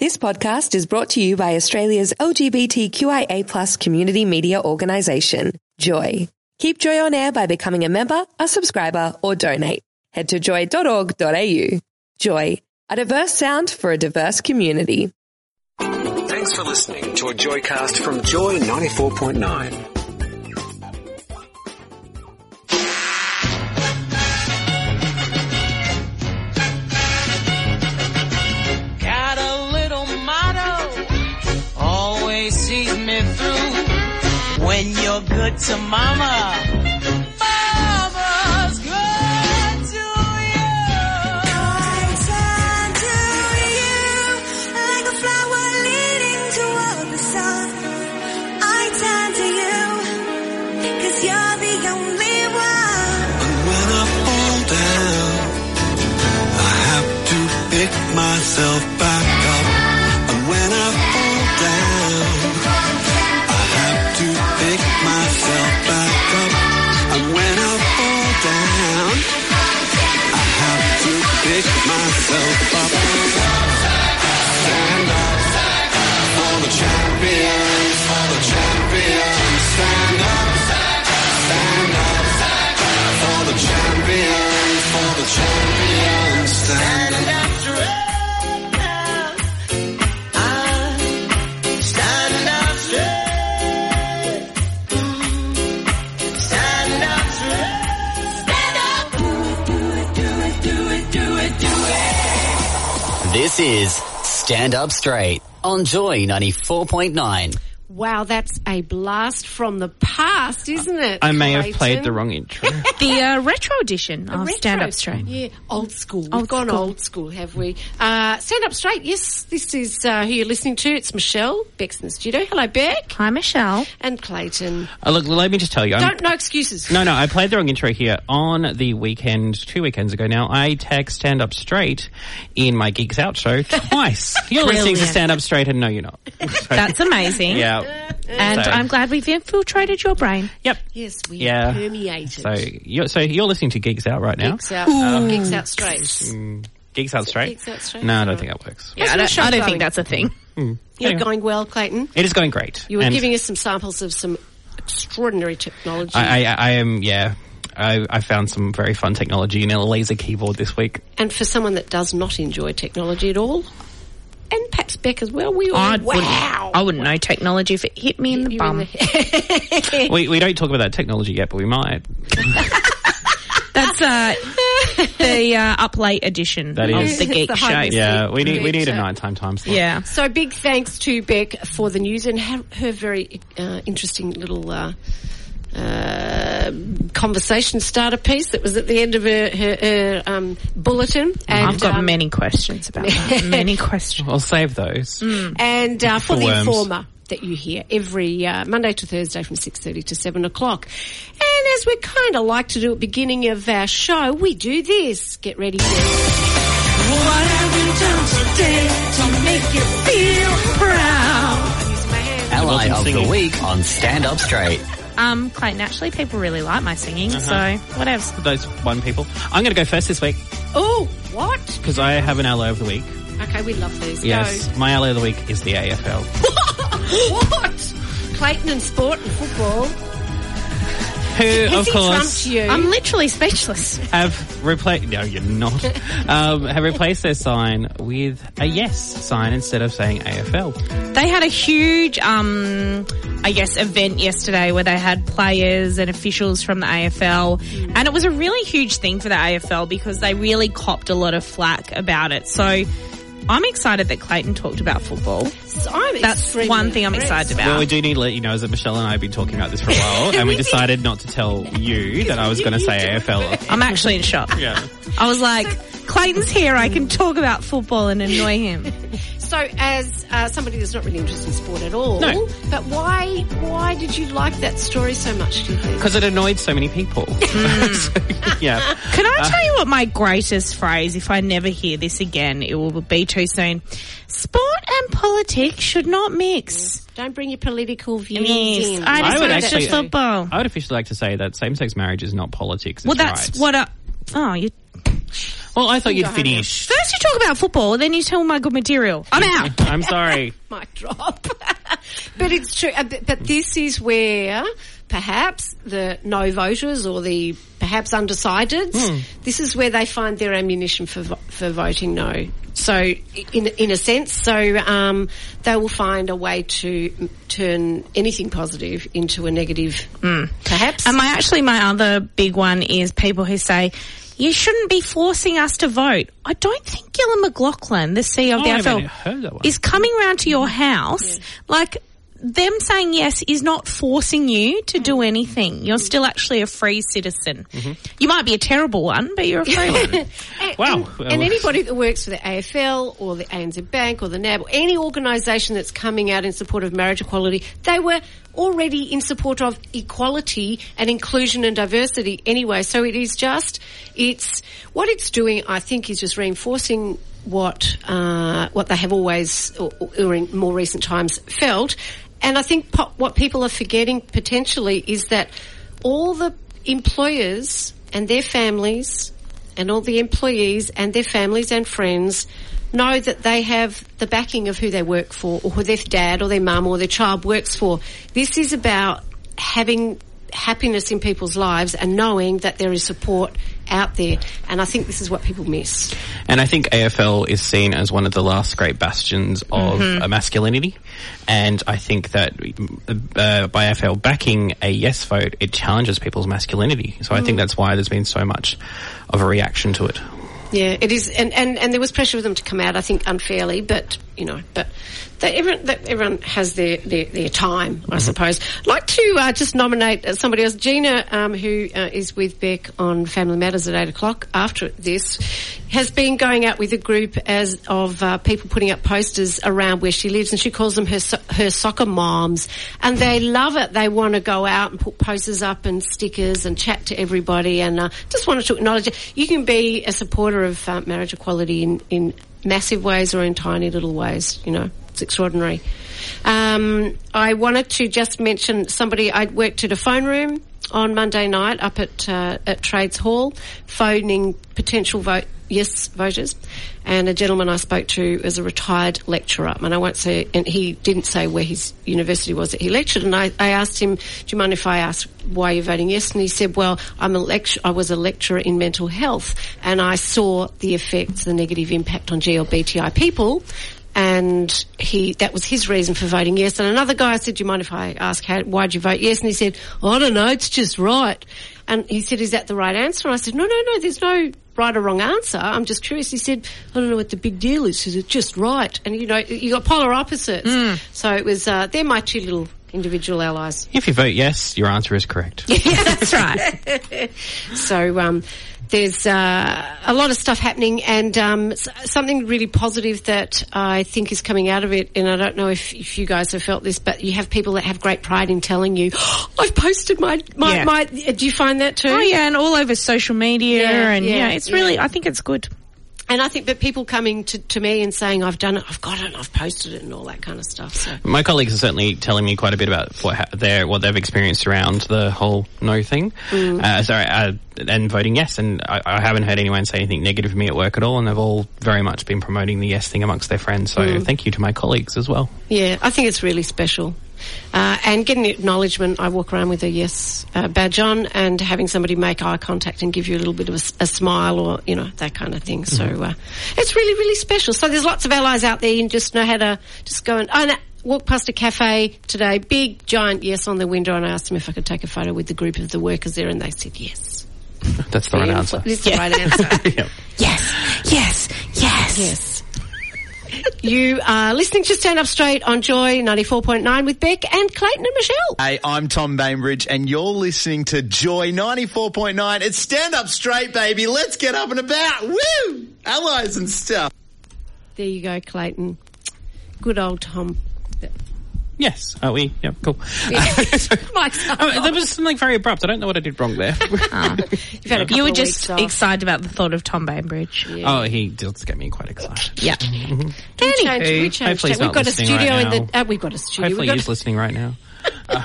This podcast is brought to you by Australia's LGBTQIA community media organisation, Joy. Keep Joy on air by becoming a member, a subscriber, or donate. Head to joy.org.au. Joy, a diverse sound for a diverse community. Thanks for listening to a Joycast from Joy 94.9. down, I have to pick myself back This is Stand Up Straight on Joy 94.9. Wow, that's a blast from the past, isn't it? I may have played the wrong intro. the uh, retro edition A of retro. Stand Up Straight. Yeah, old school. We've Old gone school. old school, have we? Uh, Stand Up Straight, yes, this is uh, who you're listening to. It's Michelle, Beck's in the studio. Hello, Beck. Hi, Michelle. And Clayton. Uh, look, let me just tell you. I'm, Don't, no excuses. no, no, I played the wrong intro here. On the weekend, two weekends ago now, I tagged Stand Up Straight in my Geeks Out show twice. You're listening to Stand Up Straight and no, you're not. So, That's amazing. yeah. And So- I'm glad we've infiltrated your brain. Yep. Yes, we Yeah. permeated. So you're, so you're listening to Geeks Out right now? Geeks out, um, Geeks out straight. Geeks Out Straight? Geeks Out Straight? No, I don't think that works. How's I don't, I don't think that's a thing. Hmm. You're Anyway. going well, Clayton. It is going great. You were And giving us some samples of some extraordinary technology. I, I, I am, yeah. I, I found some very fun technology in a laser keyboard this week. and for someone that does not enjoy technology at all, and perhaps Beck as well, we all I wow. wouldn't, I wouldn't know technology if it hit me in the You bum. in the- We, we don't talk about that technology yet, but we might. That's uh, the uh, up late edition That of is- the Geek the Show. Yeah, we need we need a nighttime time slot. Yeah. So big thanks to Beck for the news and her, her very uh, interesting little uh, conversation starter piece that was at the end of her, her, her um, bulletin. And, I've got um, many questions about that. many questions. I'll save those. and uh, for For the informer that you hear every uh, Monday to Thursday from six thirty to seven o'clock. And as we kind of like to do at the beginning of our show, we do this. Get ready for What have you done today to make you feel proud? use my. Ally Welcome of the. Week on Stand Up Straight. Um, Clayton, actually, people really like my singing, Uh-huh. so whatever. Those one people. I'm going to go first this week Oh, what? because I have an ally of the week. Okay, we love these. Yes, my ally of the week is the AFL. Go. What? Clayton and sport and football. Who, Has of he course, trumped you? I'm literally speechless. have replaced. No, you're not. um, have replaced their sign with a yes sign instead of saying AFL. They had a huge, um, I guess, event yesterday where they had players and officials from the AFL, and it was a really huge thing for the AFL because they really copped a lot of flack about it. So. I'm excited that Clayton talked about football. So I'm That's extremely one thing I'm impressed. excited Well, about. we do need to let you know is that Michelle and I have been talking about this for a while, and we decided not to tell you that I was going to say AFL. I'm actually in shock. Yeah. I was like, Clayton's here. I can talk about football and annoy him. So, as uh, somebody that's not really interested in sport at all, No. but why why did you like that story so much? Do you think? Because it annoyed so many people. Hmm. So, yeah. Can I uh, tell you what my greatest phrase, if I never hear this again, it will be too soon? Sport and politics should not mix. Mm. Don't bring your political views Yes, in. I I just would want actually- to football. I would officially like to say that same-sex marriage is not politics. It's Well, that's rights. what I. Oh, you. Well, I thought You you'd finish. now. First you talk about football, then you tell my good material. I'm out. I'm sorry. mic drop. but it's true. uh, But, but this is where perhaps the no voters or the perhaps undecideds, Hmm. this is where they find their ammunition for for voting no. So in in a sense, so um, they will find a way to turn anything positive into a negative, perhaps. And my actually my other big one is people who say you shouldn't be forcing us to vote. I don't think Gillon McLachlan, the CEO of the I AFL, heard that one. is coming round to your house. Like them saying yes is not forcing you to do anything. You're still actually a free citizen. Mm-hmm. You might be a terrible one, but you're a free one. And, Wow. And, and anybody that works for the AFL or the ANZ Bank or the NAB or any organisation that's coming out in support of marriage equality, they were already in support of equality and inclusion and diversity anyway. So it is just, it's, what it's doing, I think, is just reinforcing what, uh, what they have always, or, or in more recent times, felt. And I think po- what people are forgetting potentially is that all the employers and their families and all the employees and their families and friends know that they have the backing of who they work for or who their dad or their mum or their child works for. This is about having happiness in people's lives and knowing that there is support out there. And I think this is what people miss. And I think AFL is seen as one of the last great bastions of Mm-hmm. masculinity. And I think that uh, by AFL backing a yes vote, it challenges people's masculinity. So I Mm. think that's why there's been so much of a reaction to it. Yeah, it is, and, and, and there was pressure for them to come out. I think unfairly, but you know, but they, everyone that everyone has their their, their time, I suppose. I'd like to uh, just nominate uh, somebody else, Gina, um, who uh, is with Beck on Family Matters at eight o'clock. After this, has been going out with a group as of uh, people putting up posters around where she lives, and she calls them her so- her soccer moms, and they love it. They want to go out and put posters up and stickers and chat to everybody, and uh, just wanted to acknowledge it. You can be a supporter of uh, marriage equality in in massive ways or in tiny little ways. You know, it's extraordinary. Um, I wanted to just mention somebody I worked at a phone room on Monday night up at uh, at Trades Hall, phoning potential vote yes voters, and a gentleman I spoke to is a retired lecturer, and I won't say, and he didn't say where his university was that he lectured, and I, I asked him, do you mind if I ask why you're voting yes? And he said, well, I'm a lecturer, I was a lecturer in mental health, and I saw the effects, the negative impact on GLBTI people, and he that was his reason for voting yes. And another guy said, "Do you mind if I ask how why'd you vote yes?" And he said, "I don't know, it's just right." And he said, "Is that the right answer?" And I said, "No, no, no. There's no right or wrong answer. I'm just curious." He said, "I don't know what the big deal is. Is it just right?" And you know, you got polar opposites. So it was. Uh, they're my two little individual allies. If you vote yes, your answer is correct. yeah, That's right. So um, there's uh, a lot of stuff happening, and um, something really positive that I think is coming out of it. And I don't know if, if you guys have felt this, but you have people that have great pride in telling you, "I've posted my my, Yeah. my." Do you find that too? Oh yeah, and all over social media, Yeah, and yeah, yeah, it's really. I think it's good. And I think that people coming to, to me and saying, "I've done it, I've got it, I've posted it," and all that kind of stuff. So My colleagues are certainly telling me quite a bit about what ha- their what they've experienced around the whole no thing. Mm. Uh, sorry, uh, and voting yes. And I, I haven't heard anyone say anything negative to me at work at all. And they've all very much been promoting the yes thing amongst their friends. So Mm. thank you to my colleagues as well. Yeah, I think it's really special. Uh, and getting acknowledgement, I walk around with a yes uh, badge on and having somebody make eye contact and give you a little bit of a smile or, you know, that kind of thing. So uh, it's really, really special. So there's lots of allies out there. You just know how to just go and... Oh, I walked past a cafe today, big, giant yes on the window, and I asked them if I could take a photo with the group of the workers there, and they said yes. That's the right answer. It's the right answer. Yep. Yes, yes, yes, Yes. You are listening to Stand Up Straight on Joy 94.9 with Beck and Clayton and Michelle. Hey, I'm Tom Bainbridge, and you're listening to Joy 94.9. It's stand up straight, baby. Let's get up and about. Woo! Allies and stuff. There you go, Clayton. Good old Tom. Yes. Are we? Yep. Cool. Mike's Oh, there was something very abrupt. I don't know what I did wrong there. You've had a You were just excited about the thought of Tom Bainbridge. oh, he does get me quite excited. Yeah. We changed, we changed Hopefully he's it. We've got a studio right in the. now. Uh, we've got a studio. Hopefully we've got he's listening right now.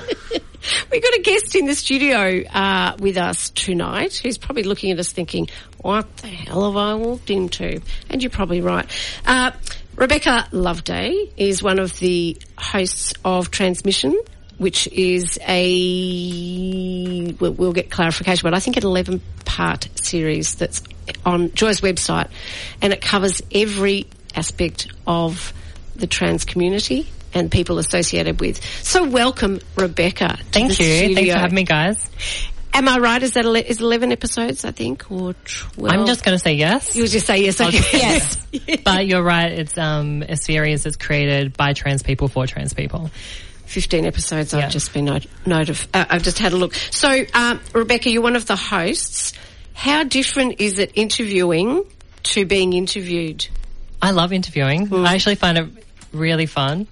We've got a guest in the studio uh, with us tonight who's probably looking at us thinking, what the hell have I walked into? And you're probably right. Uh, Rebecca Loveday is one of the hosts of Transmission, which is a, we'll, we'll get clarification, but I think an 11 part series that's on Joy's website and it covers every aspect of the trans community and people associated with. So welcome, Rebecca. Thank you. Thanks studio. for having me, guys. Am I right? Is that ele- is 11 episodes, I think, or 12? I'm just going to say yes. You would just say yes. Okay. just- yes. but you're right. It's um, a series that's created by trans people for trans people. 15 episodes. Yeah. I've just been note, note of. Uh, I've just had a look. So, um, Rebecca, you're one of the hosts. How different is it interviewing to being interviewed? I love interviewing. I actually find it really fun.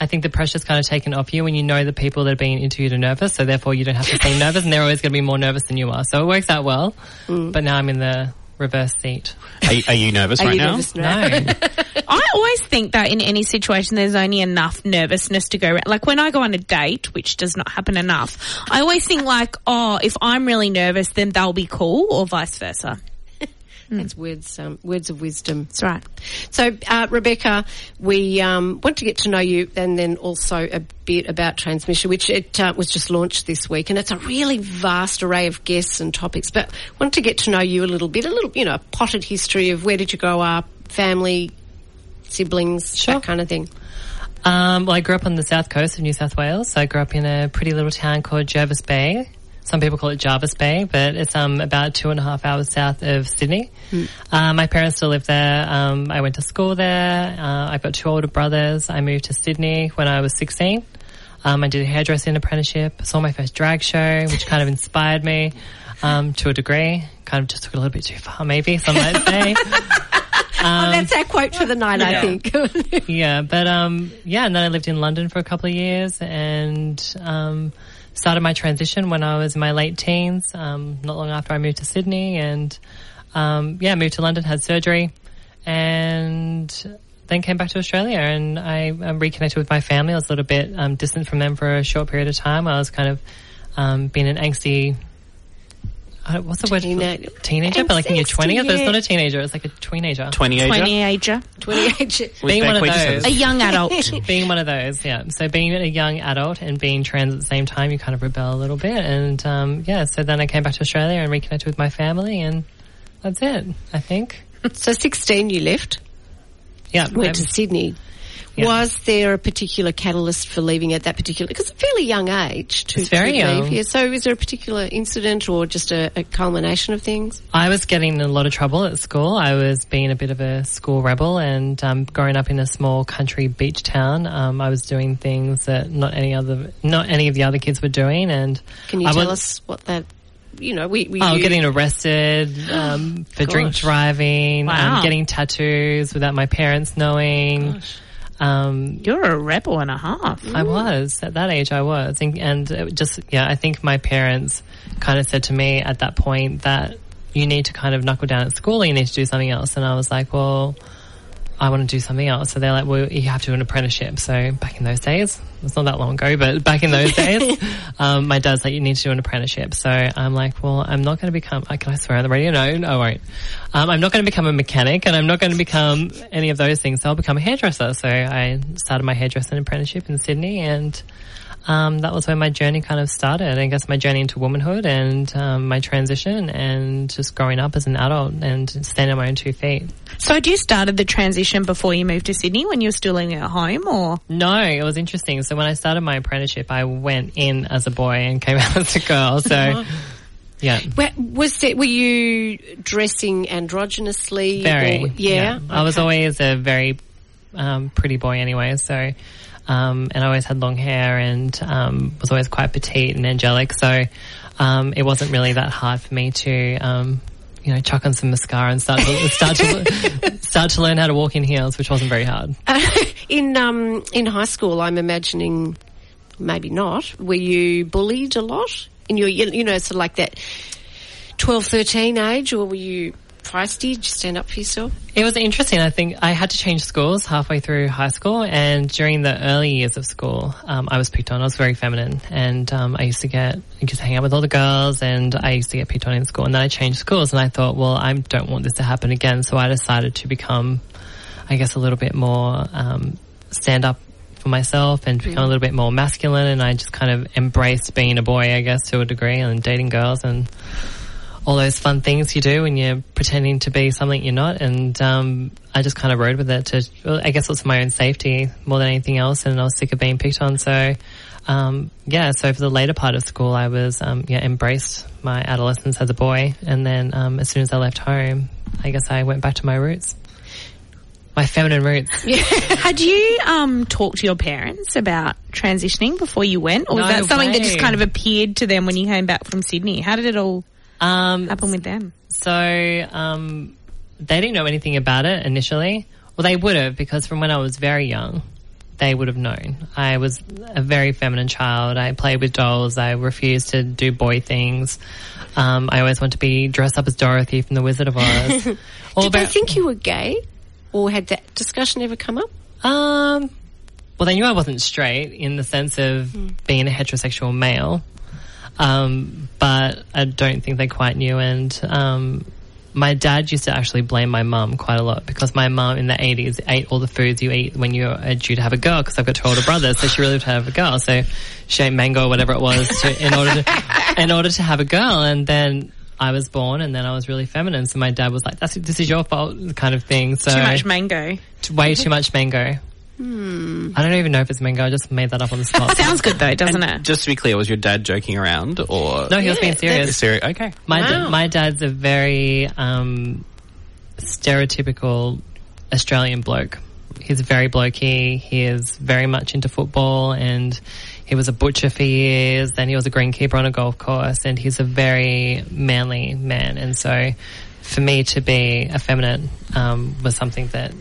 I think the pressure's kind of taken off you when you know the people that are being interviewed are nervous, so therefore you don't have to seem nervous, and they're always going to be more nervous than you are. So it works out well. Mm. But now I'm in the reverse seat. Are, you- are you nervous Are right you now? nervous now? No. I always think that in any situation, there's only enough nervousness to go around. Like when I go on a date, which does not happen enough, I always think like, oh, if I'm really nervous, then they'll be cool, or vice versa. That's words, um, words of wisdom. That's right. So, uh, Rebecca, we um, want to get to know you and then also a bit about Transmission, which it uh, was just launched this week. And it's a really vast array of guests and topics. But want to get to know you a little bit, a little, you know, a potted history of where did you grow up, family, siblings, Sure. that kind of thing. Um, well, I grew up on the south coast of New South Wales. So I grew up in a pretty little town called Jervis Bay. Some people call it Jarvis Bay, but it's um, about two and a half hours south of Sydney. Uh, my parents still live there. Um, I went to school there. Uh, I've got two older brothers. I moved to Sydney when I was 16. Um, I did a hairdressing apprenticeship. Saw my first drag show, which kind of inspired me um, to a degree. Kind of just took it a little bit too far, maybe some might say. oh, that's our quote for the night, I think. yeah, but um, yeah, and then I lived in London for a couple of years and um, started my transition when I was in my late teens. Um, not long after I moved to Sydney, and um, yeah, moved to London, had surgery, and then came back to Australia. And I um, reconnected with my family. I was a little bit um, distant from them for a short period of time. I was kind of um, being an angsty. I don't- What's the word? Teenager. for- Teenager, but like in your Angsty, twenties, it's not a teenager. It's like a teenager. 20 ager? Teenager, 28. being one of Beck, we just had those. a young adult. being one of those, yeah. So being a young adult and being trans at the same time, you kind of rebel a little bit. And um, yeah, so then I came back to Australia and reconnected with my family, and that's it. I think. so, 16 you left, Yeah, went to I'm- Sydney. Yeah. Was there a particular catalyst for leaving at that particular? Because a fairly young age to, It's very to young. leave. Yeah. So, is there a particular incident or just a, a culmination of things? I was getting in a lot of trouble at school. I was being a bit of a school rebel, and um, growing up in a small country beach town, um, I was doing things that not any other, not any of the other kids were doing. And Can you I tell was- us what that? You know, we, we Oh, you- getting arrested um, for drink driving, Wow. um, getting tattoos without my parents knowing. Um, You're a rebel and a half. I was at that age. I was, and, and it just yeah. I think my parents kind of said to me at that point that you need to kind of knuckle down at school. and You need to do something else. And I was like, well, I want to do something else. So they're like, well, you have to do an apprenticeship. So back in those days, it's not that long ago, but back in those days, um, my dad's like, you need to do an apprenticeship. So I'm like, well, I'm not going to become, uh, can I swear on the radio? No, no, I won't. Um, I'm not going to become a mechanic and I'm not going to become any of those things. So I'll become a hairdresser. So I started my hairdressing apprenticeship in Sydney and um, that was where my journey kind of started. I guess my journey into womanhood and um, my transition and just growing up as an adult and standing on my own two feet. So, had you started the transition before you moved to Sydney when you were still living at home, or No, it was interesting. So when I started my apprenticeship, I went in as a boy and came out as a girl. So yeah, Wha- Was there, were you dressing androgynously? very. or- yeah. I was always a very um, pretty boy anyway. So. Um, and I always had long hair and um, was always quite petite and angelic. So um, it wasn't really that hard for me to, um, you know, chuck on some mascara and start to start to start to learn how to walk in heels, which wasn't very hard. in um in high school, I'm imagining maybe not. Were you bullied a lot in your you you know sort of like that 12, 13 age, or were you feisty? Did you stand up for yourself? It was interesting. I think I had to change schools halfway through high school, and during the early years of school, um, I was picked on. I was very feminine, and um, I used to get I used to hang out with all the girls, and I used to get picked on in school. And then I changed schools, and I thought, well, I don't want this to happen again. So I decided to become, I guess, a little bit more um, stand up for myself and become a little bit more masculine. And I just kind of embraced being a boy, I guess, to a degree, and dating girls and all those fun things you do when you're pretending to be something you're not. And um, I just kind of rode with it to, well, I guess it was for my own safety more than anything else. And I was sick of being picked on. So, um, yeah, so for the later part of school, I was, um, yeah, embraced my adolescence as a boy. And then um, as soon as I left home, I guess I went back to my roots. My feminine roots. Had you um, talked to your parents about transitioning before you went, or was No that something that just kind of appeared to them when you came back from Sydney? How did it all Um, happen with them? So um, they didn't know anything about it initially. Well, they would have because from when I was very young, they would have known. I was a very feminine child. I played with dolls. I refused to do boy things. Um, I always wanted to be dressed up as Dorothy from The Wizard of Oz. Did they think you were gay, or had that discussion ever come up? Um, well, they knew I wasn't straight in the sense of being a heterosexual male. Um, but I don't think they quite knew. And um, my dad used to actually blame my mum quite a lot because my mum in the 80s ate all the foods you eat when you're uh, due to have a girl because I've got two older brothers, so she really wanted to have a girl. So she ate mango or whatever it was to, in order to, in order to have a girl. And then I was born and then I was really feminine. So my dad was like, That's, this is your fault kind of thing. So Too much mango. way too much mango. Hmm. I don't even know if it's mango. I just made that up on the spot. Sounds good though, doesn't And it? Just to be clear, was your dad joking around or No, he was being serious. Serious. Okay. My da- my dad's a very um, stereotypical Australian bloke. He's very blokey. He is very much into football, and he was a butcher for years. Then he was a greenkeeper on a golf course, and he's a very manly man. And so, for me to be effeminate um, was something that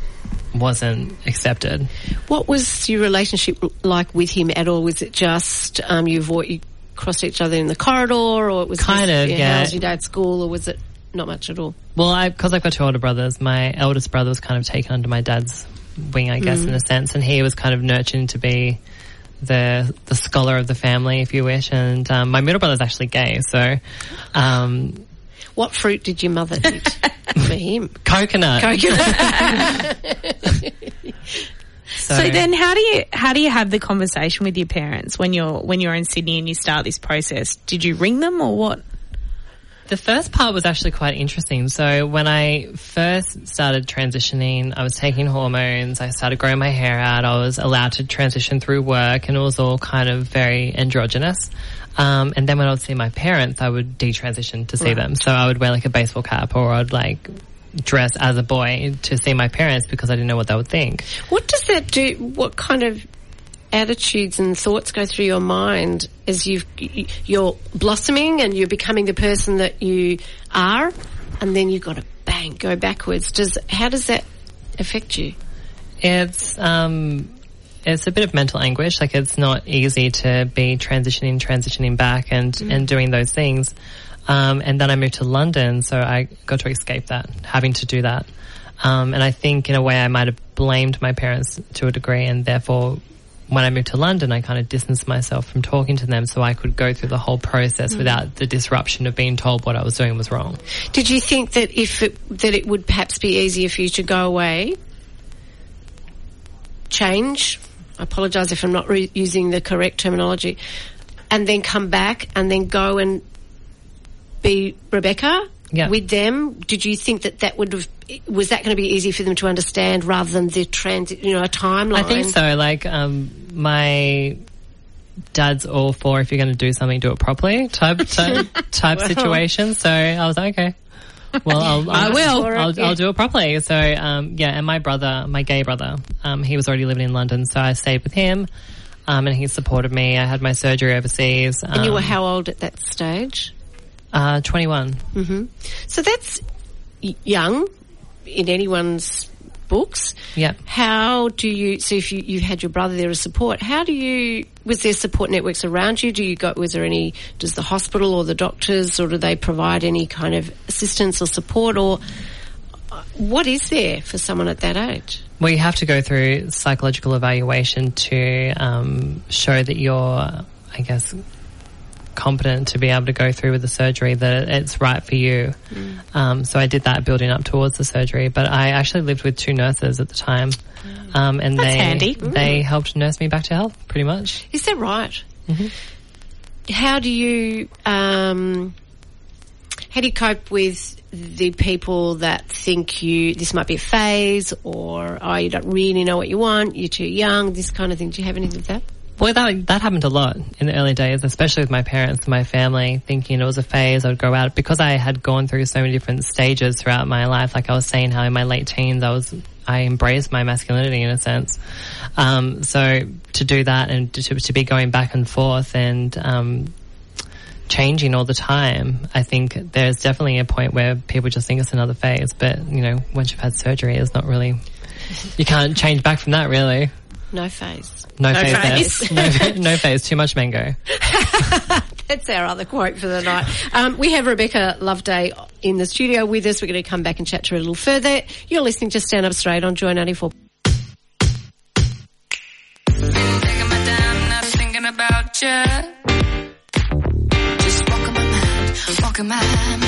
wasn't accepted. What was your relationship like with him at all? Was it just um, you avoid you crossed each other in the corridor, or it was Kind of, yeah. How's your day at school, or was it not much at all? Well, I because I've got two older brothers. My eldest brother was kind of taken under my dad's wing, I guess, in a sense, and he was kind of nurtured to be the the scholar of the family, if you wish. And um, my middle brother's actually gay, so um, What fruit did your mother eat for him? coconut. So then, how do you how do you have the conversation with your parents when you're when you're in Sydney and you start this process? Did you ring them or what? The first part was actually quite interesting. So when I first started transitioning, I was taking hormones. I started growing my hair out. I was allowed to transition through work, and it was all kind of very androgynous. Um, and then when I would see my parents, I would detransition to see them. So I would wear like a baseball cap, or I'd like dress as a boy to see my parents because I didn't know what they would think. What does that do? What kind of attitudes and thoughts go through your mind as you've, you're blossoming and you're becoming the person that you are, and then you've got to bang go backwards? Does how does that affect you? It's um, it's a bit of mental anguish. Like it's not easy to be transitioning, transitioning back, and and doing those things. Um, and then I moved to London, so I got to escape that, having to do that. Um, and I think in a way I might have blamed my parents to a degree, and therefore when I moved to London, I kind of distanced myself from talking to them so I could go through the whole process without the disruption of being told what I was doing was wrong. Did you think that if it, that it would perhaps be easier for you to go away, change? I apologise if I'm not re- using the correct terminology, and then come back and then go and be Rebecca Yeah. with them. Did you think that that would have was that going to be easy for them to understand rather than the transit, you know, a timeline? I think so. Like, um, my dad's all for if you're going to do something, do it properly type type, type situation. So I was like, okay. Well, I'll, I I'll, will. I'll, I'll do it properly. So, um, yeah, and my brother, my gay brother, um, he was already living in London, so I stayed with him, um, and he supported me. I had my surgery overseas. Um, And you were how old at that stage? uh, 21. So that's young in anyone's books. Yeah. How do you? So if you you had your brother there as support, how do you? Was there support networks around you? Do you go? Was there any? Does the hospital or the doctors or do they provide any kind of assistance or support or? what is there for someone at that age? Well, you have to go through psychological evaluation to um, show that you're, I guess, competent to be able to go through with the surgery, that it's right for you. Mm. Um, so I did that building up towards the surgery, but I actually lived with two nurses at the time, um, and That's they handy. they Mm. helped nurse me back to health, pretty much. Is that right? How do you um, how do you cope with the people that think you this might be a phase, or oh you don't really know what you want, you're too young, this kind of thing? Do you have anything of that? Well, that that happened a lot in the early days, especially with my parents and my family, thinking it was a phase. I would go out because I had gone through so many different stages throughout my life. Like I was saying, how in my late teens, I was I embraced my masculinity in a sense. Um, so to do that and to, to be going back and forth and um, changing all the time, I think there's definitely a point where people just think it's another phase. But you know, once you've had surgery, it's not really. You can't change back from that, really. No phase. No, phase. there. no, no phase. Too much mango. That's our other quote for the night. Um, we have Rebecca Loveday in the studio with us. We're going to come back and chat to her a little further. You're listening to Stand Up Straight on Joy 94. Taking my time, not thinking about you. Just walking my mind, walking my mind.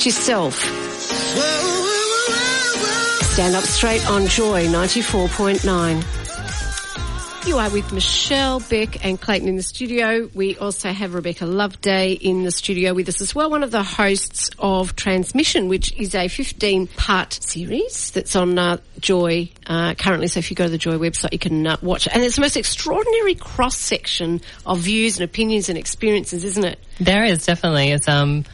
Educate yourself. Stand up straight on Joy 94.9. You are with Michelle, Beck and Clayton in the studio. We also have Rebecca Loveday in the studio with us as well, one of the hosts of Transmission, which is a 15 part series that's on uh, Joy uh, currently. So if you go to the Joy website, you can uh, watch it. And it's the most extraordinary cross section of views and opinions and experiences, isn't it? There is definitely. It's um,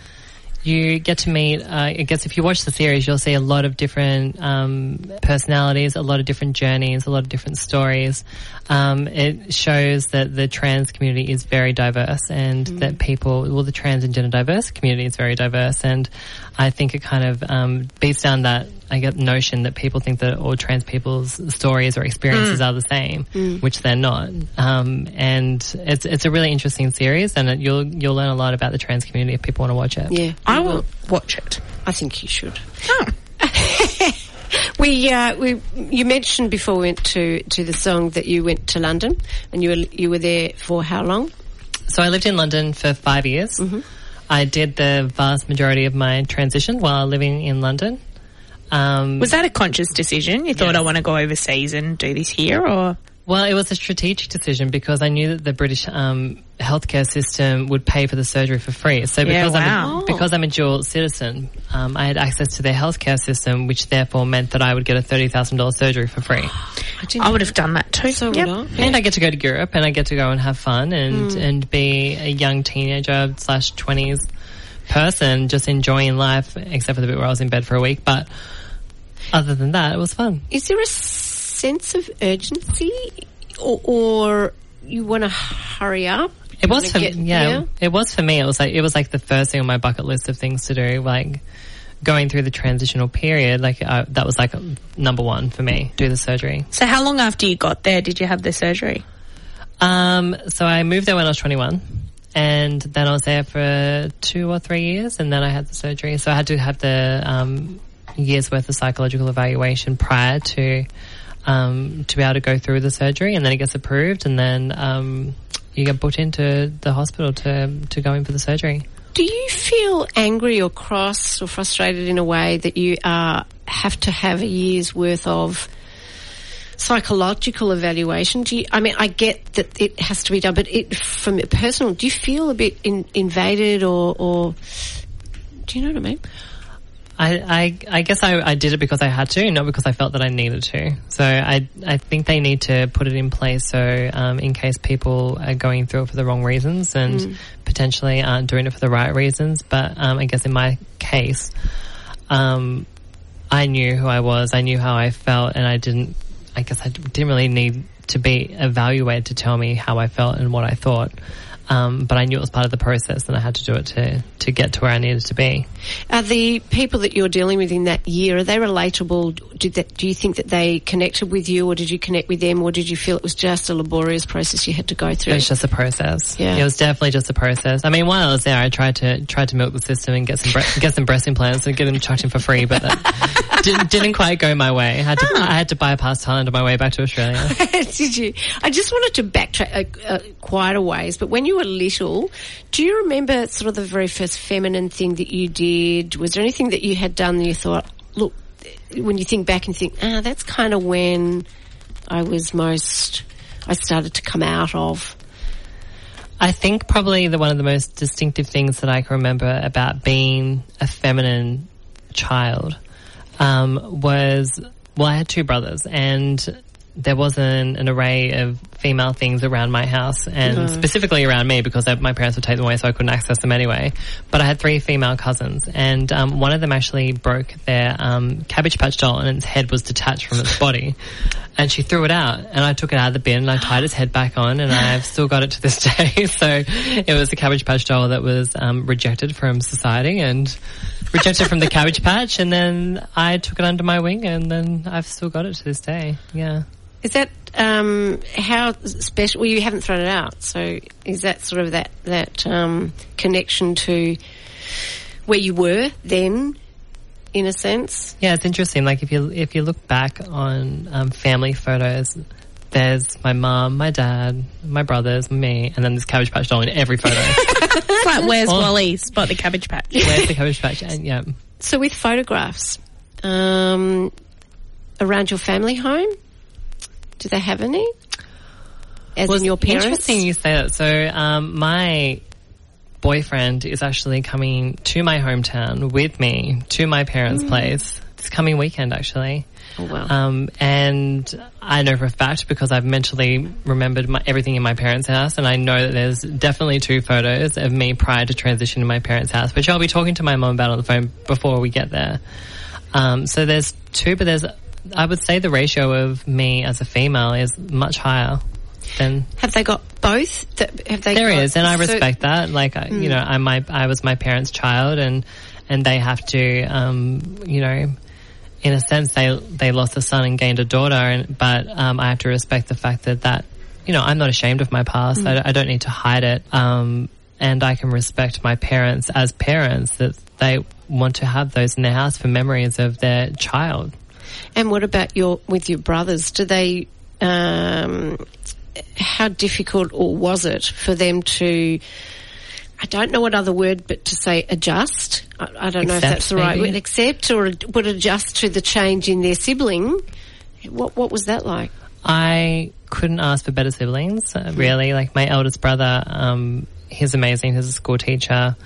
you get to meet. Uh, I guess if you watch the series, you'll see a lot of different um, personalities, a lot of different journeys, a lot of different stories. Um, it shows that the trans community is very diverse, and that people, well, the trans and gender diverse community is very diverse, and I think it kind of um, beats down that I get notion that people think that all trans people's stories or experiences Mm. are the same, Mm. which they're not. Um, and it's it's a really interesting series, and it, you'll you'll learn a lot about the trans community if people want to watch it. Yeah, I will watch it. I think you should. we uh, we you mentioned before we went to to the song that you went to London and you were you were there for how long? So I lived in London for five years. I did the vast majority of my transition while living in London. Um, Was that a conscious decision? You thought I want to go overseas and do this here, or Well, it was a strategic decision because I knew that the British um, healthcare system would pay for the surgery for free. So Yeah, because wow. I'm a, because I'm a dual citizen, um, I had access to their healthcare system, which therefore meant that I would get a thirty thousand dollars surgery for free. I would have done that too. So Yep. would I. And I get to go to Europe and I get to go and have fun and, Mm. and be a young teenager slash twenties person, just enjoying life, except for the bit where I was in bed for a week. But other than that, it was fun. Is there a sense of urgency, or, or you want to hurry up? It was for get yeah, there? it was for me. It was like it was like the first thing on my bucket list of things to do. Like going through the transitional period, like uh, that was like number one for me. Do the surgery. So how long after you got there did you have the surgery? Um, so I moved there when I was 21. And then I was there for two or three years, and then I had the surgery. So I had to have the um, year's worth of psychological evaluation prior to um, to be able to go through the surgery, and then it gets approved, and then um, you get booked into the hospital to to go in for the surgery. Do you feel angry or cross or frustrated in a way that you uh, have to have a year's worth of psychological evaluation? Do you, I mean, I get that it has to be done, but it, from personal, do you feel a bit in, invaded or, or do you know what I mean? I, I, I guess I, I did it because I had to, not because I felt that I needed to. So I, I think they need to put it in place so um, in case people are going through it for the wrong reasons and Mm. potentially aren't doing it for the right reasons. But um, I guess in my case, um, I knew who I was, I knew how I felt, and I didn't. I guess I didn't really need to be evaluated to tell me how I felt and what I thought. Um, but I knew it was part of the process, and I had to do it to to get to where I needed to be. Are the people that you're dealing with in that year, are they relatable? Did that, do you think that they connected with you or did you connect with them or did you feel it was just a laborious process you had to go through? It was just a process. Yeah. it was definitely just a process. I mean, while I was there, I tried to tried to milk the system and get some bre- get some breast implants and get them chucked in for free, but that didn't, didn't quite go my way. I had to I had to bypass Thailand on my way back to Australia. Did you? I just wanted to backtrack uh, uh, quite a ways, but when you were little, do you remember sort of the very first feminine thing that you did? Was there anything that you had done that you thought, look, when you think back and think, ah, that's kind of when I was most, I started to come out of. I think probably the one of the most distinctive things that I can remember about being a feminine child um, was well, I had two brothers, and there wasn't an array of female things around my house, and No. specifically around me because my parents would take them away, so I couldn't access them anyway. But I had three female cousins, and um, one of them actually broke their um, Cabbage Patch doll, and its head was detached from its body. And she threw it out, and I took it out of the bin, and I tied its head back on, and I've still got it to this day. so it was the Cabbage Patch doll that was um, rejected from society and rejected from the Cabbage Patch, and then I took it under my wing, and then I've still got it to this day. Yeah. Is that um, how special? Well, you haven't thrown it out, so is that sort of that that um, connection to where you were then, in a sense? Yeah, it's interesting. Like if you if you look back on um, family photos, there's my mom, my dad, my brothers, me, and then there's Cabbage Patch doll in every photo. It's like where's Oh. Wally? Spot the cabbage patch. Where's the Cabbage Patch? And yeah, So with photographs um, around your family home, do they have any? As well, in your parents? Interesting you say that. So um, my boyfriend is actually coming to my hometown with me to my parents' Mm. place this coming weekend, actually. Oh, wow. Um, and I know for a fact because I've mentally remembered my, everything in my parents' house, and I know that there's definitely two photos of me prior to transition to my parents' house, which I'll be talking to my mum about on the phone before we get there. Um, so there's two, but there's, I would say the ratio of me as a female is much higher than Have they got both? Th- Have they? there got, is, and I so- respect that. Like, I you Mm. know, I'm my, I was my parents' child, and and they have to, um, you know, in a sense, they they lost a son and gained a daughter, and but um, I have to respect the fact that that, you know, I'm not ashamed of my past. Mm. I, I don't need to hide it, um, and I can respect my parents as parents that they want to have those in their house for memories of their child. And what about your with your brothers? Do they? Um, how difficult or was it for them to? I don't know what other word, but to say adjust. I, I don't know if that's the right maybe? word. Accept or would adjust to the change in their sibling. What what was that like? I couldn't ask for better siblings, uh, really. Like my eldest brother, um, he's amazing. He's a school teacher.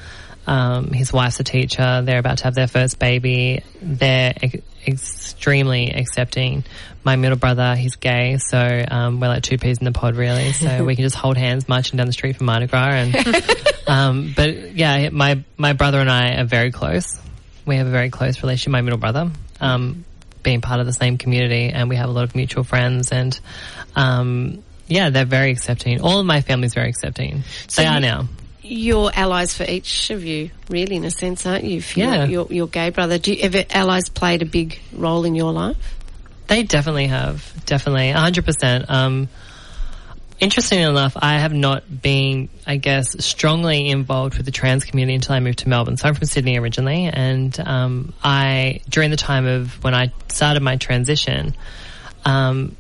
Um, his wife's a teacher. They're about to have their first baby. They're ex- extremely accepting. My middle brother, he's gay, so um, we're like two peas in the pod, really. So we can just hold hands marching down the street for Mardi Gras. And um, but yeah, my my brother and I are very close. We have a very close relationship. My middle brother, um, being part of the same community, and we have a lot of mutual friends. And um, yeah, they're very accepting. All of my family's very accepting. So they are now. You're allies for each of you, really, in a sense, aren't you? For Yeah. Your, your, your gay brother. Do you ever allies played a big role in your life? They definitely have, definitely, hundred percent. Um, interestingly enough, I have not been, I guess, strongly involved with the trans community until I moved to Melbourne. So I'm from Sydney originally, and um, I during the time of when I started my transition, um,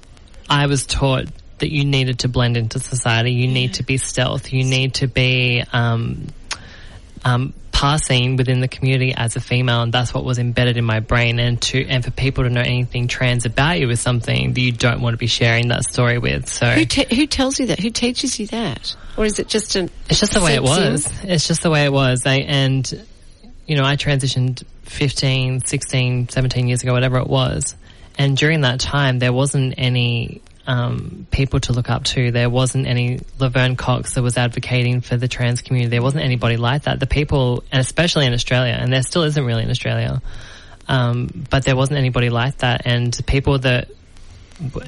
I was taught that you needed to blend into society. You need to be stealth. You need to be um, um, passing within the community as a female, and that's what was embedded in my brain. And to and for people to know anything trans about you is something that you don't want to be sharing that story with. So Who, te- who tells you that? Who teaches you that? Or is it just an? it's just the way it was. It's just the way it was. I, and, you know, I transitioned 15, 16, 17 years ago, whatever it was. And during that time, there wasn't any um, people to look up to. There wasn't any Laverne Cox that was advocating for the trans community. There wasn't anybody like that. The people, and especially in Australia, and there still isn't really in Australia, um, but there wasn't anybody like that. And people that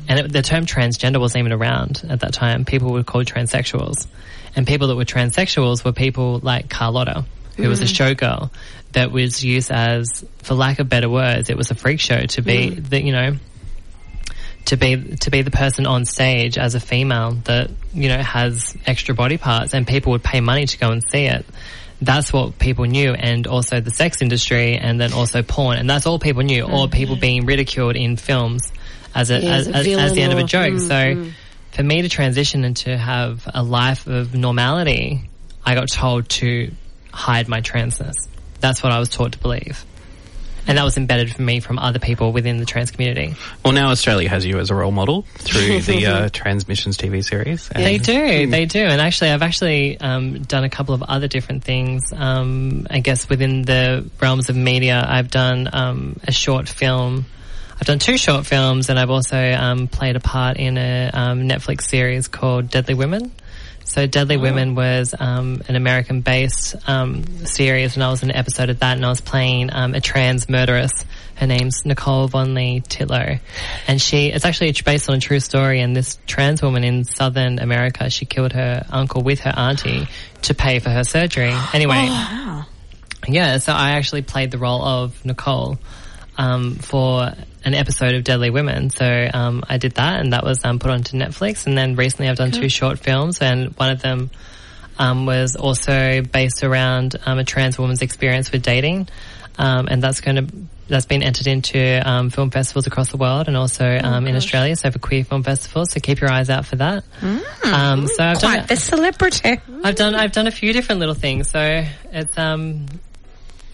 and it, the term transgender wasn't even around at that time. People were called transsexuals, and people that were transsexuals were people like Carlotta, who was a Mm. showgirl that was used as, for lack of better words, it was a freak show to be Mm. the you know to be to be the person on stage as a female that you know has extra body parts, and people would pay money to go and see it. That's what people knew, and also the sex industry, and then also porn, and that's all people knew, or people being ridiculed in films as a, Mm-hmm. Yeah, as, as a as, the end of a joke. mm, so mm. for me to transition and to have a life of normality, I got told to hide my transness. That's what I was taught to believe. And that was embedded for me from other people within the trans community. Well, now Australia has you as a role model through the uh, Transmissions TV series. They do, they do, and actually, I've actually um, done a couple of other different things. Um, I guess within the realms of media, I've done um, a short film. I've done two short films, and I've also um, played a part in a um, Netflix series called Deadly Women. So Deadly Women was um, an American-based um, series, and I was in an episode of that, and I was playing um, a trans murderess. Her name's Nicole Vonlee Titlow, and she it's actually based on a true story. And this trans woman in Southern America, she killed her uncle with her auntie to pay for her surgery. Anyway, yeah, so I actually played the role of Nicole um, for an episode of Deadly Women. So um, I did that, and that was um, put onto Netflix. And then recently, I've done two short films, and one of them um, was also based around um, a trans woman's experience with dating, um, and that's going to that's been entered into um, film festivals across the world and also um, in Australia. So for queer film festivals, so keep your eyes out for that. Um, so I've done Quite the celebrity. I've done I've done a few different little things. So it's um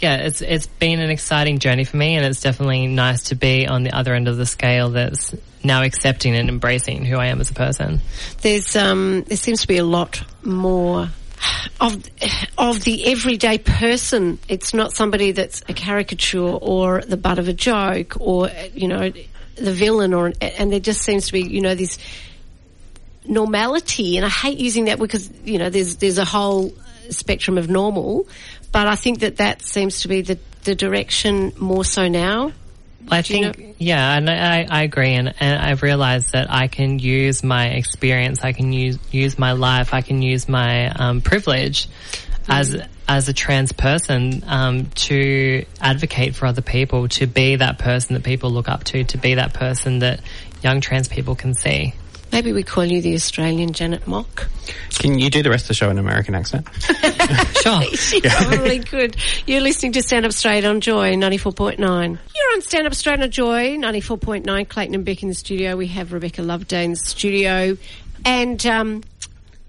yeah, it's it's been an exciting journey for me and it's definitely nice to be on the other end of the scale that's now accepting and embracing who I am as a person. There's um, there seems to be a lot more of of the everyday person. It's not somebody that's a caricature or the butt of a joke or you know the villain, or and there just seems to be, you know, this normality. And I hate using that because you know there's there's a whole spectrum of normal, but I think that that seems to be the the direction more so now. I Do you think, yeah, and I, I agree, and, and I've realized that I can use my experience, I can use use my life, I can use my um, privilege as as a trans person um, to advocate for other people, to be that person that people look up to, to be that person that young trans people can see. Maybe we call you the Australian Janet Mock. Can you do the rest of the show in an American accent? sure. She probably could. You're listening to Stand Up Straight on Joy 94.9. You're on Stand Up Straight on Joy 94.9. Clayton and Beck in the studio. We have Rebecca Loveday in the studio. And um,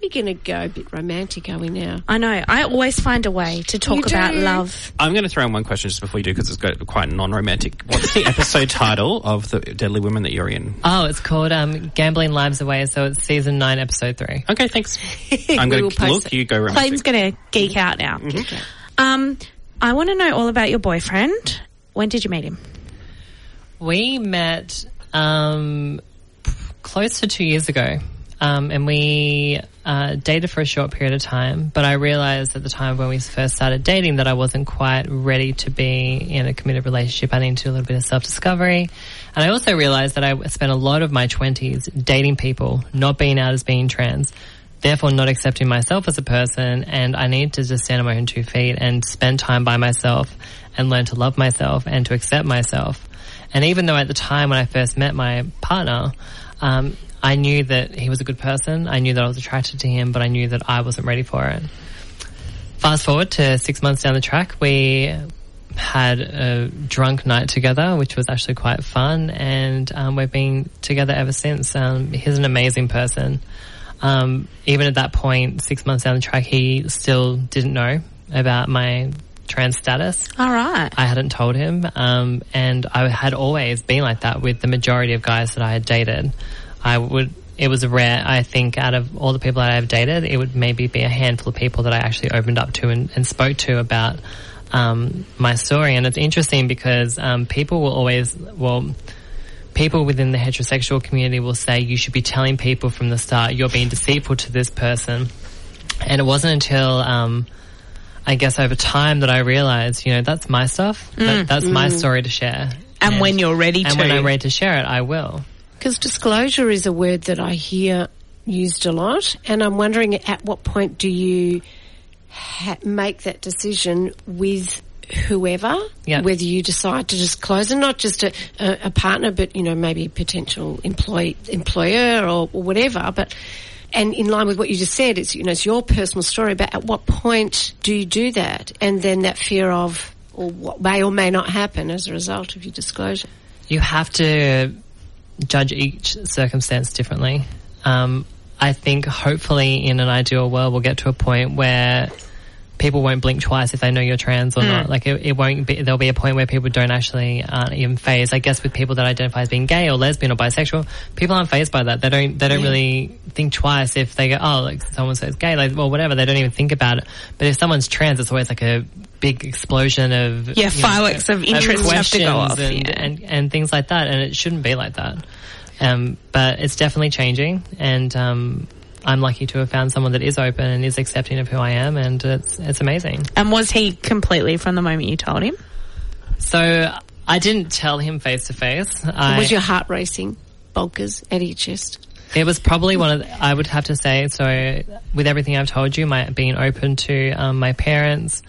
we're going to go a bit romantic, are we now? I know. I always find a way to talk You do. about love. I'm going to throw in one question just before you do because it's got quite non-romantic. What's the episode title of the Deadly Women that you're in? Oh, it's called um, Gambling Lives Away, so it's season nine, episode three. Okay, thanks. I'm going to look. it. You go romantic. Clayton's going to geek out now. Um, I want to know all about your boyfriend. When did you meet him? We met um, close to two years ago, um, and we uh, dated for a short period of time. But I realized at the time when we first started dating that I wasn't quite ready to be in a committed relationship. I needed to do a little bit of self discovery, and I also realized that I spent a lot of my twenties dating people, not being out as being trans. Therefore, not accepting myself as a person, and I need to just stand on my own two feet and spend time by myself and learn to love myself and to accept myself. And even though at the time when I first met my partner, um, I knew that he was a good person. I knew that I was attracted to him, but I knew that I wasn't ready for it. Fast forward to six months down the track, we had a drunk night together, which was actually quite fun, and um, we've been together ever since. Um, he's an amazing person. Um, even at that point, six months down the track, he still didn't know about my trans status. All right. I hadn't told him, um, and I had always been like that with the majority of guys that I had dated. I would. It was rare. I think out of all the people that I've dated, it would maybe be a handful of people that I actually opened up to and, and spoke to about um, my story. And it's interesting because um, people will always, well, people within the heterosexual community will say you should be telling people from the start you're being deceitful to this person. And it wasn't until um, I guess over time that I realized, you know, that's my stuff. That, Mm. that's my Mm. story to share. And when you're ready and to. when I'm ready to share it, I will. Because disclosure is a word that I hear used a lot, and I'm wondering at what point do you ha- make that decision with whoever, Yeah. whether you decide to disclose, and not just a, a, a partner, but you know maybe a potential employ, employer or, or whatever. But and in line with what you just said, it's you know it's your personal story. But at what point do you do that? And then that fear of or what may or may not happen as a result of your disclosure. You have to judge each circumstance differently. Um, I think hopefully in an ideal world we'll get to a point where people won't blink twice if they know you're trans or Mm. not. Like it, it won't be, there'll be a point where people don't actually aren't even phased. I guess with people that identify as being gay or lesbian or bisexual, people aren't phased by that. They don't, they don't Yeah. really think twice if they go, oh, like someone says gay, like, well, whatever. They don't even think about it. But if someone's trans, it's always like a big explosion of Yeah, you know, fireworks of interest have to go off, and, yeah. and and things like that. And it shouldn't be like that. Um, but it's definitely changing, and um, I'm lucky to have found someone that is open and is accepting of who I am, and it's it's amazing. And was he completely from the moment you told him? So I didn't tell him face to face. Was your heart racing, bonkers at your chest? It was probably one of, the, I would have to say, so with everything I've told you, my being open to um, my parents,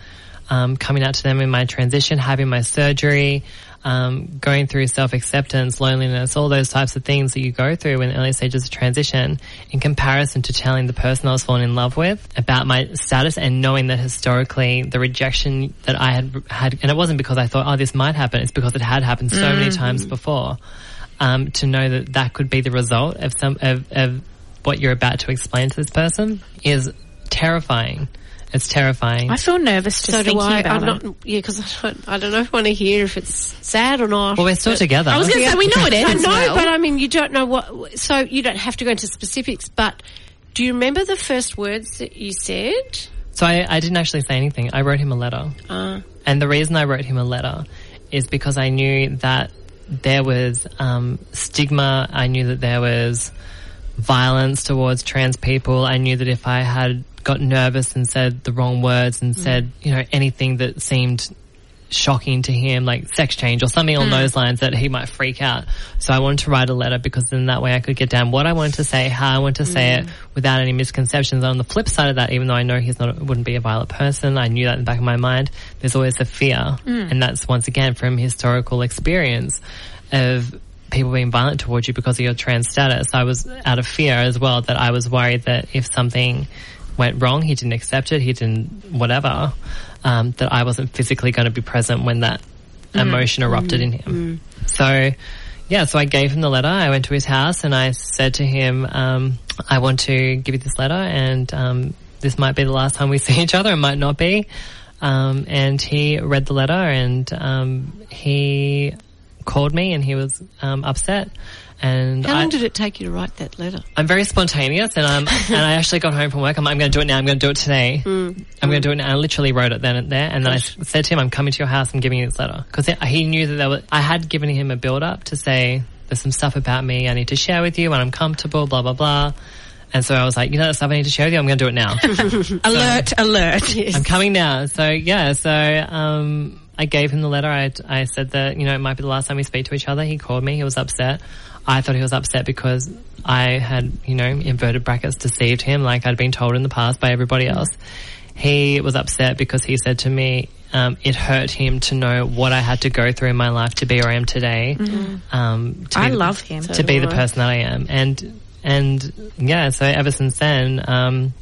um, coming out to them in my transition, having my surgery, um, going through self-acceptance, loneliness, all those types of things that you go through in the early stages of transition, in comparison to telling the person I was falling in love with about my status and knowing that historically the rejection that I had had, and it wasn't because I thought, oh, this might happen, it's because it had happened so many Mhm. times before um, to know that that could be the result of some of, of what you're about to explain to this person is terrifying. It's terrifying. I feel nervous just so do thinking I. about I'm it. not, yeah, because I don't, I don't know if I want to hear if it's sad or not. Well, we're still But- together. I was gonna say, we know it I know, well. but I mean, you don't know what. So you don't have to go into specifics. But do you remember the first words that you said? So I, I didn't actually say anything. I wrote him a letter. Uh, And the reason I wrote him a letter is because I knew that there was um, stigma. I knew that there was violence towards trans people. I knew that if I had got nervous and said the wrong words and mm. said, you know, anything that seemed shocking to him, like sex change or something on mm. those lines, that he might freak out. So I wanted to write a letter because then that way I could get down what I wanted to say, how I wanted to say it mm. without any misconceptions. And On the flip side of that, even though I know he's not, wouldn't be a violent person, I knew that in the back of my mind, there's always a fear. And that's once again from historical experience of people being violent towards you because of your trans status. I was out of fear as well that I was worried that if something went wrong, he didn't accept it, he didn't whatever, um, that I wasn't physically going to be present when that emotion erupted in him. So, yeah, so I gave him the letter. I went to his house and I said to him, um, I want to give you this letter and um, this might be the last time we see each other, it might not be. Um, and he read the letter and um, he called me and he was um, upset. And How I, long did it take you to write that letter? I'm very spontaneous, and I'm and I actually got home from work. I'm, I'm going to do it now. I'm going to do it today. Mm. I'm going to do it now. I literally wrote it then and there, and then I said to him, "I'm coming to your house. I'm giving you this letter," because he knew that there was. I had given him a build up to say, "There's some stuff about me I need to share with you when I'm comfortable." Blah blah blah. And so I was like, you know, that stuff I need to share with you. I'm going to do it now. alert, alert. I'm coming now. So yeah, so um, I gave him the letter. I, I said that you know it might be the last time we speak to each other. He called me. He was upset. I thought he was upset because I had you know inverted brackets deceived him, like I'd been told in the past by everybody else. He was upset because he said to me. Um, it hurt him to know what I had to go through in my life to be where I am today. Um, to I be love him. to be the person that I am, and and yeah. So ever since then, um,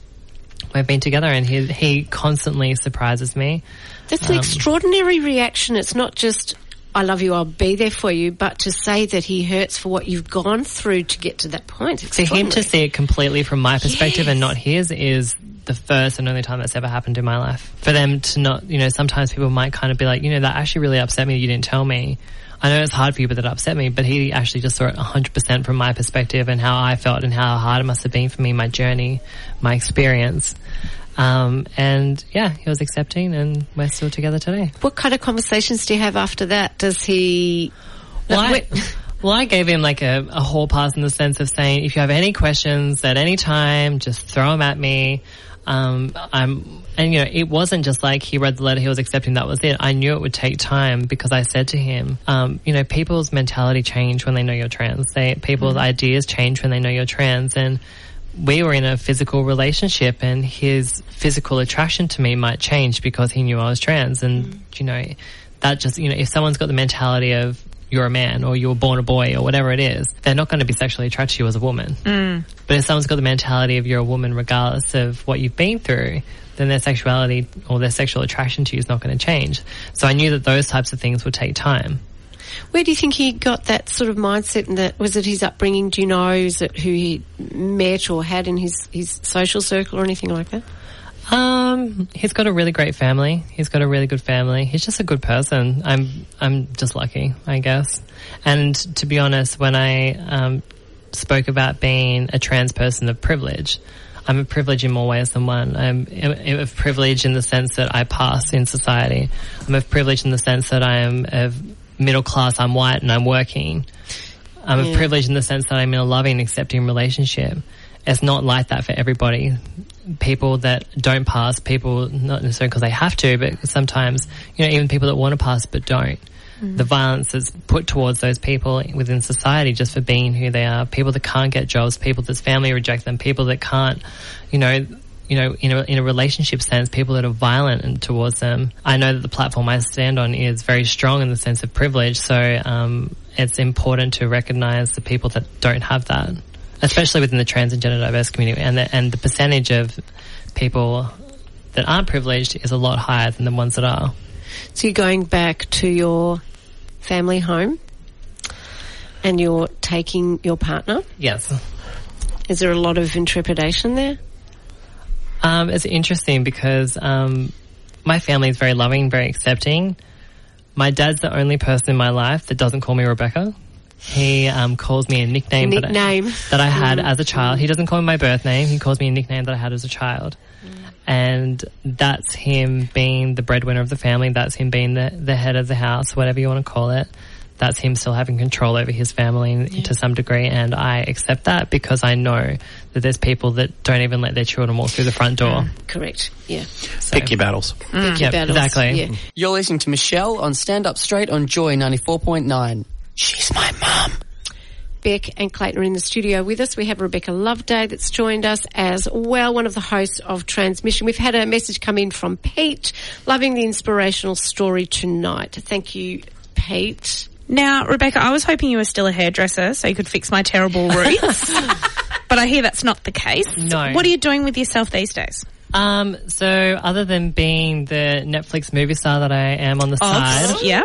we've been together, and he he constantly surprises me. That's an um, extraordinary reaction. It's not just, I love you, I'll be there for you, but to say that he hurts for what you've gone through to get to that point. For him to see it completely from my perspective and not his is the first and only time that's ever happened in my life. For them to not, you know, sometimes people might kind of be like, you know, that actually really upset me. that You didn't tell me. I know it's hard for you, but that upset me. But he actually just saw it 100% from my perspective and how I felt and how hard it must have been for me, my journey, my experience. Um, and yeah, he was accepting and we're still together today. What kind of conversations do you have after that? Does he... Well, I, well, I gave him like a, a hall pass in the sense of saying, if you have any questions at any time, just throw them at me. Um, I'm, and you know, it wasn't just like he read the letter, he was accepting that was it. I knew it would take time because I said to him, um, you know, people's mentality change when they know you're trans. They, people's ideas change when they know you're trans. And we were in a physical relationship and his physical attraction to me might change because he knew I was trans. And, mm. you know, that just, you know, if someone's got the mentality of you're a man or you were born a boy or whatever it is, they're not going to be sexually attracted to you as a woman. Mm. But if someone's got the mentality of you're a woman regardless of what you've been through, then their sexuality or their sexual attraction to you is not going to change. So I knew that those types of things would take time. Where do you think he got that sort of mindset? And that was it his upbringing? Do you know? Is it who he met or had in his his social circle or anything like that? Um, he's got a really great family. He's got a really good family. He's just a good person. I'm, I'm just lucky, I guess. And to be honest, when I, um, spoke about being a trans person of privilege, I'm a privilege in more ways than one. I'm of privilege in the sense that I pass in society. I'm of privilege in the sense that I am of middle class, I'm white and I'm working. I'm of privilege in the sense that I'm in a loving, accepting relationship. It's not like that for everybody. People that don't pass, people not necessarily because they have to, but sometimes, you know, even people that want to pass but don't. Mm. The violence is put towards those people within society just for being who they are. People that can't get jobs, people that's family reject them, people that can't, you know, you know, in a, in a relationship sense, people that are violent towards them. I know that the platform I stand on is very strong in the sense of privilege, so um, it's important to recognize the people that don't have that, especially within the trans and gender diverse community, and the, and the percentage of people that aren't privileged is a lot higher than the ones that are. So you're going back to your family home, and you're taking your partner. Yes. Is there a lot of intrepidation there? Um, it's interesting because um, my family is very loving, very accepting. My dad's the only person in my life that doesn't call me Rebecca. He um, calls me a nickname, that I- that I had as a child. He doesn't call me my birth name. He calls me a nickname that I had as a child. And that's him being the breadwinner of the family. That's him being the, the head of the house, whatever you want to call it. That's him still having control over his family to some degree. And I accept that because I know that there's people that don't even let their children walk through the front door. Mm. Correct. Yeah. Pick your battles. Mm, pick your Yep, battles. exactly. Yeah. You're listening to Michelle on Stand Up Straight on Joy 94.9. She's my mum. Beck and Clayton are in the studio with us. We have Rebecca Loveday that's joined us as well, one of the hosts of Transmission. We've had a message come in from Pete, loving the inspirational story tonight. Thank you, Pete. Now, Rebecca, I was hoping you were still a hairdresser so you could fix my terrible roots. but I hear that's not the case. No. What are you doing with yourself these days? Um, so other than being the Netflix movie star that I am on the side, yeah.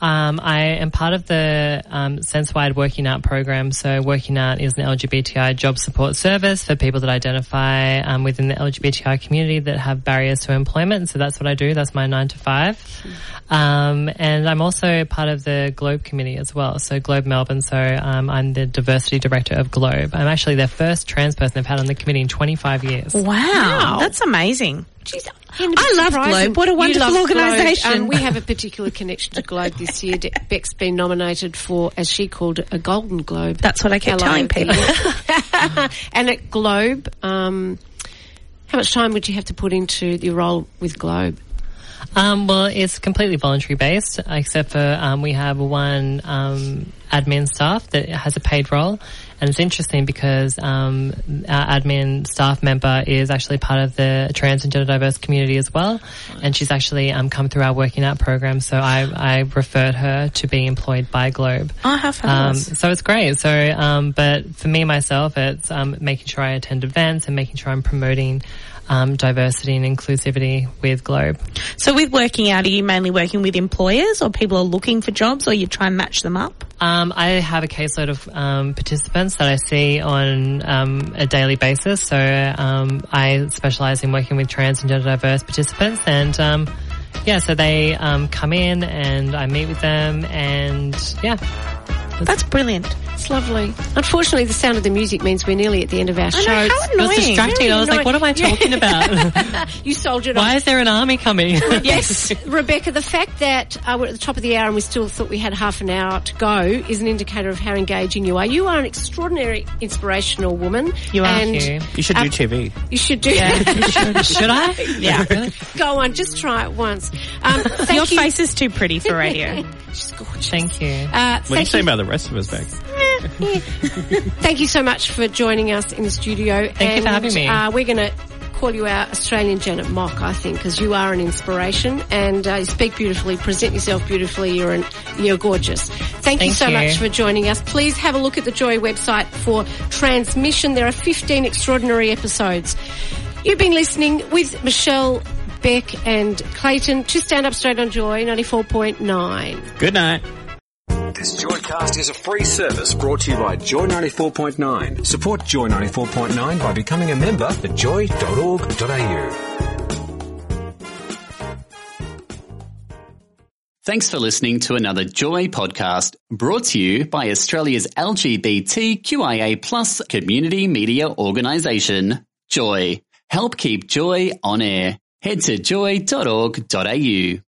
Um, I am part of the um, Sense-wide Working Out program. So Working Out is an LGBTI job support service for people that identify um, within the LGBTI community that have barriers to employment. So that's what I do. That's my nine to five. Um, and I'm also part of the Globe committee as well. So Globe Melbourne. So um, I'm the diversity director of Globe. I'm actually their first trans person they've had on the committee in 25 years. Wow, that's amazing. I love Surprising. Globe. What a wonderful organisation. Um, we have a particular connection to Globe this year. De- Beck's been nominated for, as she called it, a Golden Globe. That's what I kept Hello. telling people. and at Globe, um, how much time would you have to put into your role with Globe? Um, well, it's completely voluntary based, except for um, we have one um, admin staff that has a paid role. And it's interesting because um, our admin staff member is actually part of the trans and gender diverse community as well. And she's actually um, come through our working out program. So I, I referred her to being employed by Globe. Oh, how Um, so it's great. So, um, but for me myself, it's um, making sure I attend events and making sure I'm promoting um, diversity and inclusivity with Globe. So with working out, are you mainly working with employers or people are looking for jobs or you try and match them up? Um, I have a caseload of um, participants that I see on um, a daily basis. So um, I specialise in working with trans and gender diverse participants, and um, yeah, so they um, come in and I meet with them, and yeah, That's brilliant. It's lovely. Unfortunately, the sound of the music means we're nearly at the end of our know, show. how It's- annoying. It was distracting. I was like, what am I talking about? you soldiered on. why is there an army coming? yes, Rebecca, the fact that uh, we're at the top of the hour and we still thought we had half an hour to go is an indicator of how engaging you are. You are an extraordinary, inspirational woman. You are. And you. You should uh, do TV. You should do. should, should I? Yeah. Go on, just try it once. Um, thank Your you. face is too pretty for radio. She's gorgeous. Thank you. Uh, What do you thank say about the rest of us, Beck? thank you so much for joining us in the studio. Thank you for having me. Uh, we're going to call you our Australian Janet Mock, I think, because you are an inspiration and uh, you speak beautifully, present yourself beautifully. You're an, you're gorgeous. Thank, you so you. much for joining us. Please have a look at the Joy website for transmission. There are 15 extraordinary episodes. You've been listening with Michelle. Beck and Clayton to Stand Up Straight on Joy 94.9. Good night. This Joycast is a free service brought to you by Joy 94.9. Support Joy 94.9 by becoming a member at joy.org.au. Thanks for listening to another Joy podcast brought to you by Australia's LGBTQIA plus community media organisation, Joy. Help keep Joy on air. Head to joy.org.au.